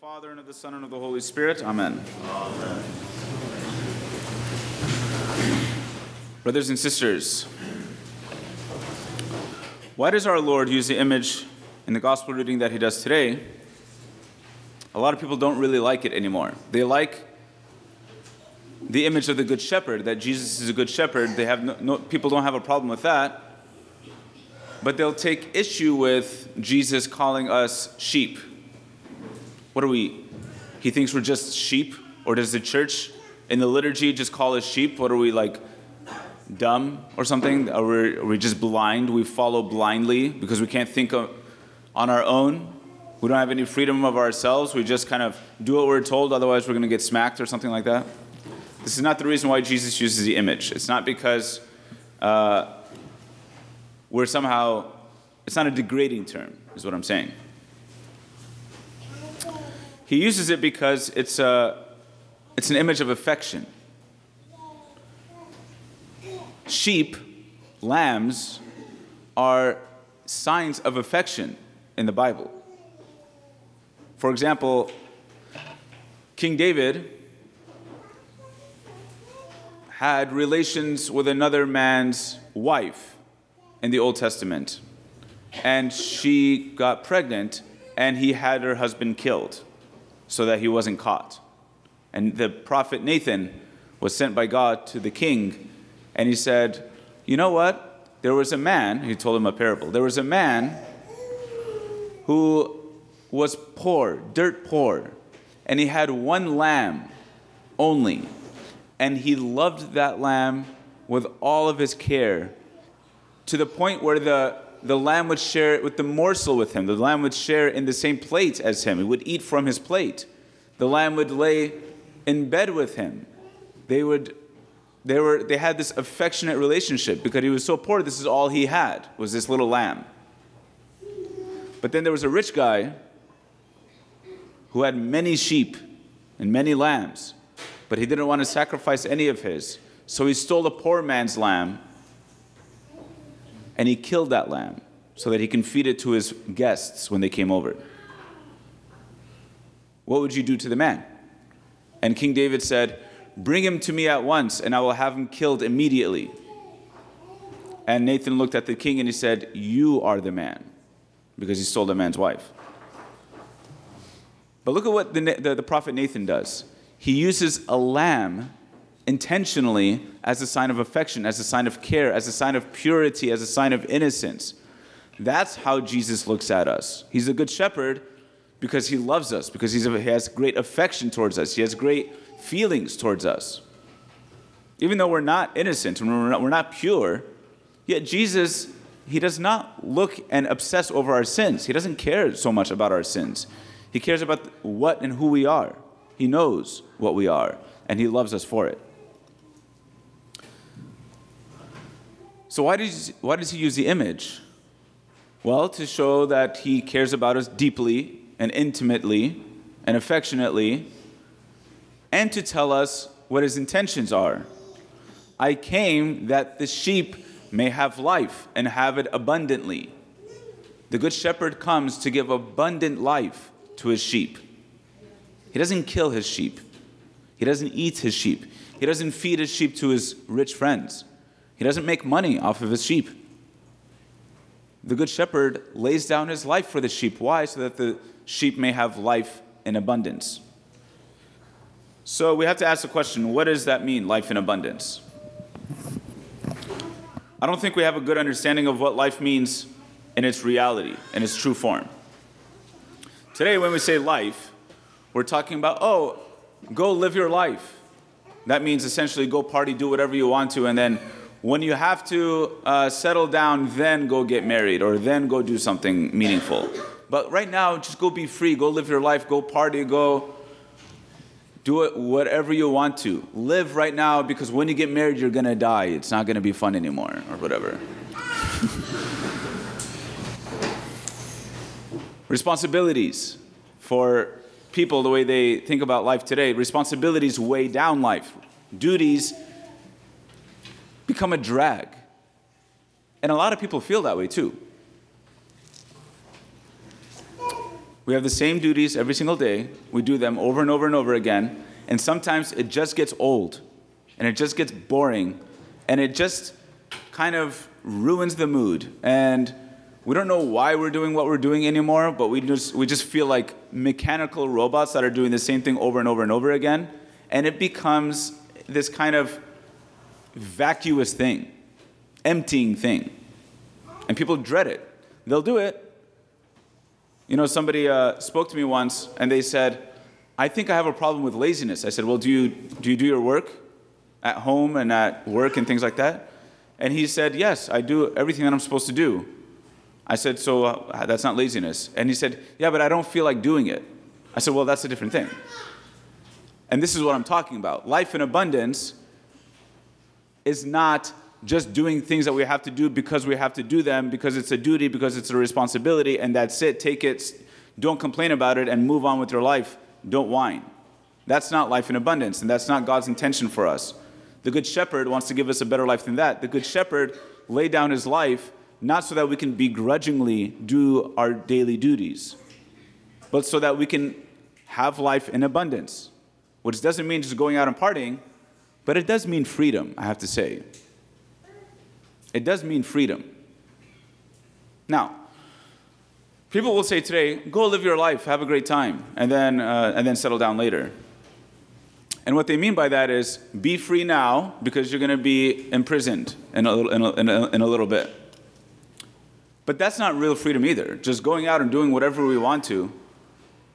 Father, and of the Son, and of the Holy Spirit. Amen. Brothers and sisters, why does our Lord use the image in the gospel reading that he does today? A lot of people don't really like it anymore. They like the image of the good shepherd, that Jesus is a good shepherd. They have no, no, people don't have a problem with that. But they'll take issue with Jesus calling us sheep. What are we? He thinks we're just sheep? Or does the church in the liturgy just call us sheep? What are we like? Dumb or something? Are we, are we just blind? We follow blindly because we can't think of, on our own. We don't have any freedom of ourselves. We just kind of do what we're told, otherwise, we're going to get smacked or something like that. This is not the reason why Jesus uses the image. It's not because uh, we're somehow, it's not a degrading term, is what I'm saying. He uses it because it's, a, it's an image of affection. Sheep, lambs, are signs of affection in the Bible. For example, King David had relations with another man's wife in the Old Testament. And she got pregnant, and he had her husband killed so that he wasn't caught. And the prophet Nathan was sent by God to the king, and he said, You know what? There was a man, he told him a parable. There was a man who was poor, dirt poor, and he had one lamb only. And he loved that lamb with all of his care to the point where the, the lamb would share with the morsel with him. The lamb would share in the same plate as him. He would eat from his plate. The lamb would lay in bed with him. They would they were they had this affectionate relationship because he was so poor this is all he had was this little lamb. But then there was a rich guy who had many sheep and many lambs, but he didn't want to sacrifice any of his. So he stole a poor man's lamb and he killed that lamb so that he can feed it to his guests when they came over. What would you do to the man? And King David said, Bring him to me at once, and I will have him killed immediately. And Nathan looked at the king and he said, You are the man, because he stole the man's wife. But look at what the, the, the prophet Nathan does. He uses a lamb intentionally as a sign of affection, as a sign of care, as a sign of purity, as a sign of innocence. That's how Jesus looks at us. He's a good shepherd because he loves us, because he has great affection towards us, he has great feelings towards us. Even though we're not innocent and we're not, we're not pure, yet Jesus, he does not look and obsess over our sins. He doesn't care so much about our sins. He cares about what and who we are. He knows what we are, and he loves us for it. So, why does, why does he use the image? Well, to show that he cares about us deeply and intimately and affectionately, and to tell us what his intentions are. I came that the sheep may have life and have it abundantly. The Good Shepherd comes to give abundant life to his sheep. He doesn't kill his sheep, he doesn't eat his sheep, he doesn't feed his sheep to his rich friends, he doesn't make money off of his sheep. The Good Shepherd lays down his life for the sheep. Why? So that the sheep may have life in abundance. So we have to ask the question what does that mean, life in abundance? I don't think we have a good understanding of what life means in its reality, in its true form. Today, when we say life, we're talking about, oh, go live your life. That means essentially go party, do whatever you want to, and then when you have to uh, settle down, then go get married or then go do something meaningful. But right now, just go be free, go live your life, go party, go do it whatever you want to. Live right now because when you get married, you're gonna die. It's not gonna be fun anymore or whatever. Responsibilities for people, the way they think about life today, responsibilities weigh down life. Duties become a drag. And a lot of people feel that way too. We have the same duties every single day. We do them over and over and over again. And sometimes it just gets old and it just gets boring and it just kind of ruins the mood. And we don't know why we're doing what we're doing anymore, but we just, we just feel like mechanical robots that are doing the same thing over and over and over again. And it becomes this kind of vacuous thing, emptying thing. And people dread it. They'll do it. You know, somebody uh, spoke to me once and they said, I think I have a problem with laziness. I said, Well, do you, do you do your work at home and at work and things like that? And he said, Yes, I do everything that I'm supposed to do. I said, So uh, that's not laziness. And he said, Yeah, but I don't feel like doing it. I said, Well, that's a different thing. And this is what I'm talking about. Life in abundance is not just doing things that we have to do because we have to do them, because it's a duty, because it's a responsibility, and that's it. Take it, don't complain about it, and move on with your life. Don't whine. That's not life in abundance, and that's not God's intention for us. The Good Shepherd wants to give us a better life than that. The Good Shepherd laid down his life not so that we can begrudgingly do our daily duties, but so that we can have life in abundance, which doesn't mean just going out and partying, but it does mean freedom, I have to say. It does mean freedom. Now, people will say today, go live your life, have a great time, and then, uh, and then settle down later. And what they mean by that is be free now because you're going to be imprisoned in a, little, in, a, in, a, in a little bit. But that's not real freedom either. Just going out and doing whatever we want to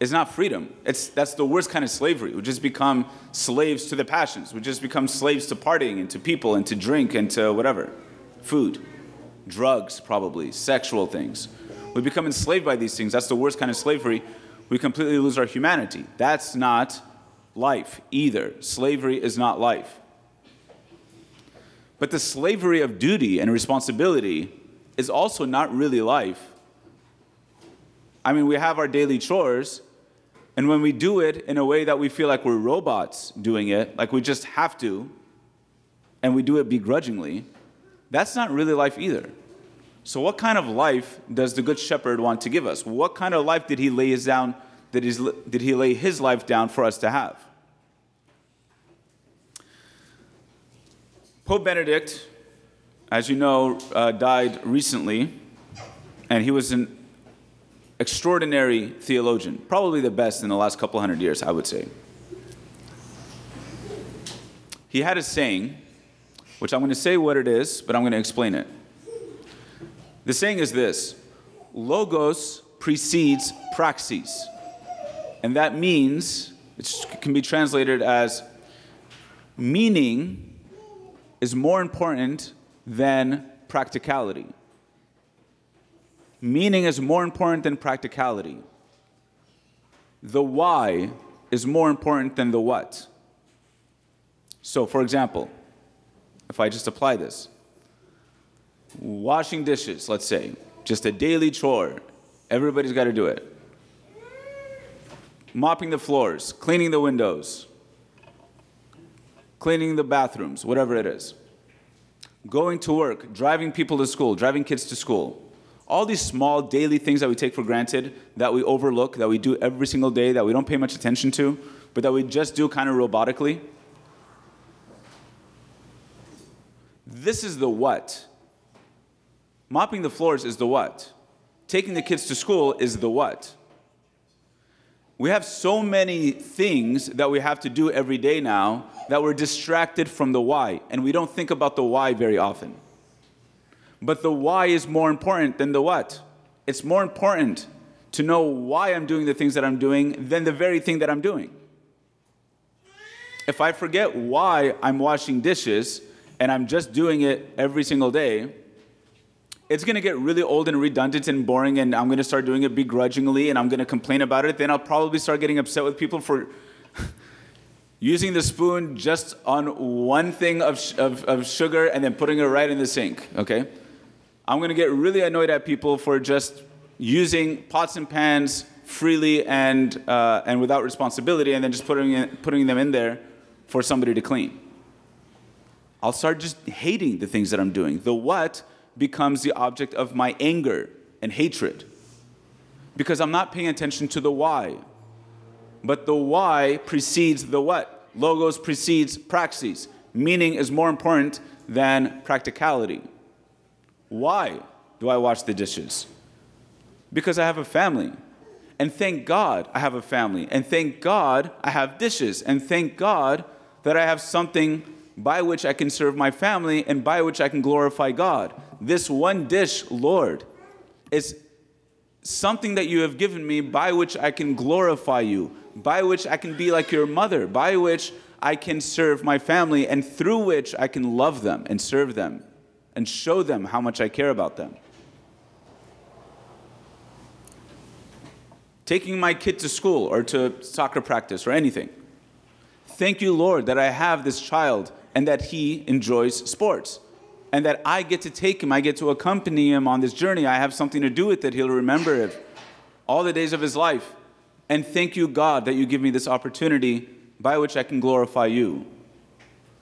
is not freedom. It's, that's the worst kind of slavery. We just become slaves to the passions. We just become slaves to partying and to people and to drink and to whatever. Food, drugs, probably, sexual things. We become enslaved by these things. That's the worst kind of slavery. We completely lose our humanity. That's not life either. Slavery is not life. But the slavery of duty and responsibility is also not really life. I mean, we have our daily chores, and when we do it in a way that we feel like we're robots doing it, like we just have to, and we do it begrudgingly, that's not really life either. So, what kind of life does the Good Shepherd want to give us? What kind of life did he lay his down? Did, his, did he lay his life down for us to have? Pope Benedict, as you know, uh, died recently, and he was an extraordinary theologian, probably the best in the last couple hundred years, I would say. He had a saying, which I'm going to say what it is, but I'm going to explain it. The saying is this Logos precedes praxis. And that means, it can be translated as meaning is more important than practicality. Meaning is more important than practicality. The why is more important than the what. So, for example, if I just apply this, washing dishes, let's say, just a daily chore, everybody's got to do it. Mopping the floors, cleaning the windows, cleaning the bathrooms, whatever it is, going to work, driving people to school, driving kids to school. All these small daily things that we take for granted, that we overlook, that we do every single day, that we don't pay much attention to, but that we just do kind of robotically. This is the what. Mopping the floors is the what. Taking the kids to school is the what. We have so many things that we have to do every day now that we're distracted from the why, and we don't think about the why very often. But the why is more important than the what. It's more important to know why I'm doing the things that I'm doing than the very thing that I'm doing. If I forget why I'm washing dishes and I'm just doing it every single day, it's to get really old and redundant and boring and i'm to start doing it begrudgingly and i'm to complain about it then i'll probably start getting upset with people for using the spoon just on one thing of, of, of sugar and then putting it right in the sink okay i'm going to get really annoyed at people for just using pots and pans freely and, uh, and without responsibility and then just putting, it, putting them in there for somebody to clean i'll start just hating the things that i'm doing the what becomes the object of my anger and hatred. because I'm not paying attention to the why. But the why precedes the what. Logos precedes praxis. Meaning is more important than practicality. Why do I wash the dishes? Because I have a family. And thank God I have a family. And thank God I have dishes. And thank God that I have something by which I can serve my family and by which I can glorify God. This one dish, Lord, is something that you have given me by which I can glorify you, by which I can be like your mother, by which I can serve my family, and through which I can love them and serve them and show them how much I care about them. Taking my kid to school or to soccer practice or anything. Thank you, Lord, that I have this child and that he enjoys sports and that I get to take him, I get to accompany him on this journey. I have something to do with it. That he'll remember it all the days of his life. And thank you, God, that you give me this opportunity by which I can glorify you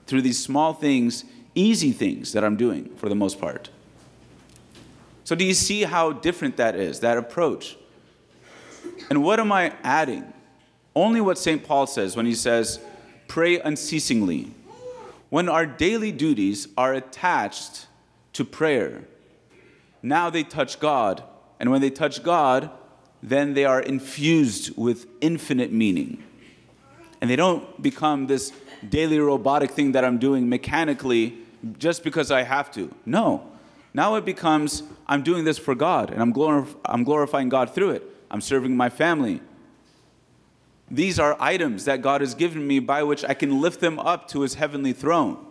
through these small things, easy things that I'm doing for the most part. So, do you see how different that is, that approach? And what am I adding? Only what St. Paul says when he says, pray unceasingly when our daily duties are attached to prayer. Now they touch God, and when they touch God, then they are infused with infinite meaning. And they don't become this daily robotic thing that I'm doing mechanically just because I have to. No. Now it becomes I'm doing this for God, and I'm, glorif- I'm glorifying God through it. I'm serving my family. These are items that God has given me by which I can lift them up to his heavenly throne.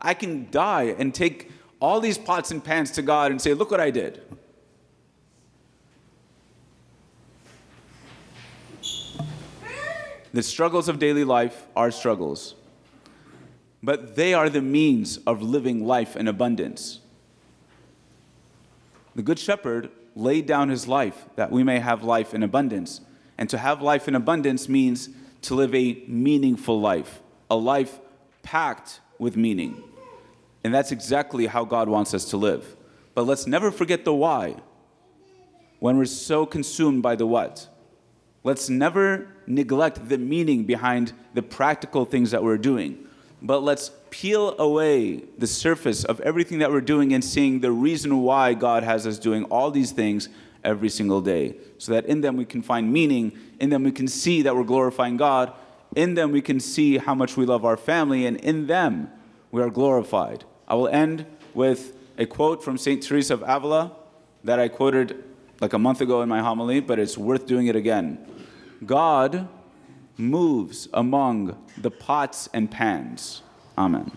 I can die and take all these pots and pans to God and say, Look what I did. The struggles of daily life are struggles, but they are the means of living life in abundance. The Good Shepherd laid down his life that we may have life in abundance. And to have life in abundance means to live a meaningful life, a life packed with meaning. And that's exactly how God wants us to live. But let's never forget the why when we're so consumed by the what. Let's never neglect the meaning behind the practical things that we're doing. But let's peel away the surface of everything that we're doing and seeing the reason why God has us doing all these things every single day. So that in them we can find meaning, in them we can see that we're glorifying God, in them we can see how much we love our family, and in them we are glorified. I will end with a quote from St. Teresa of Avila that I quoted like a month ago in my homily, but it's worth doing it again. God moves among the pots and pans. Amen.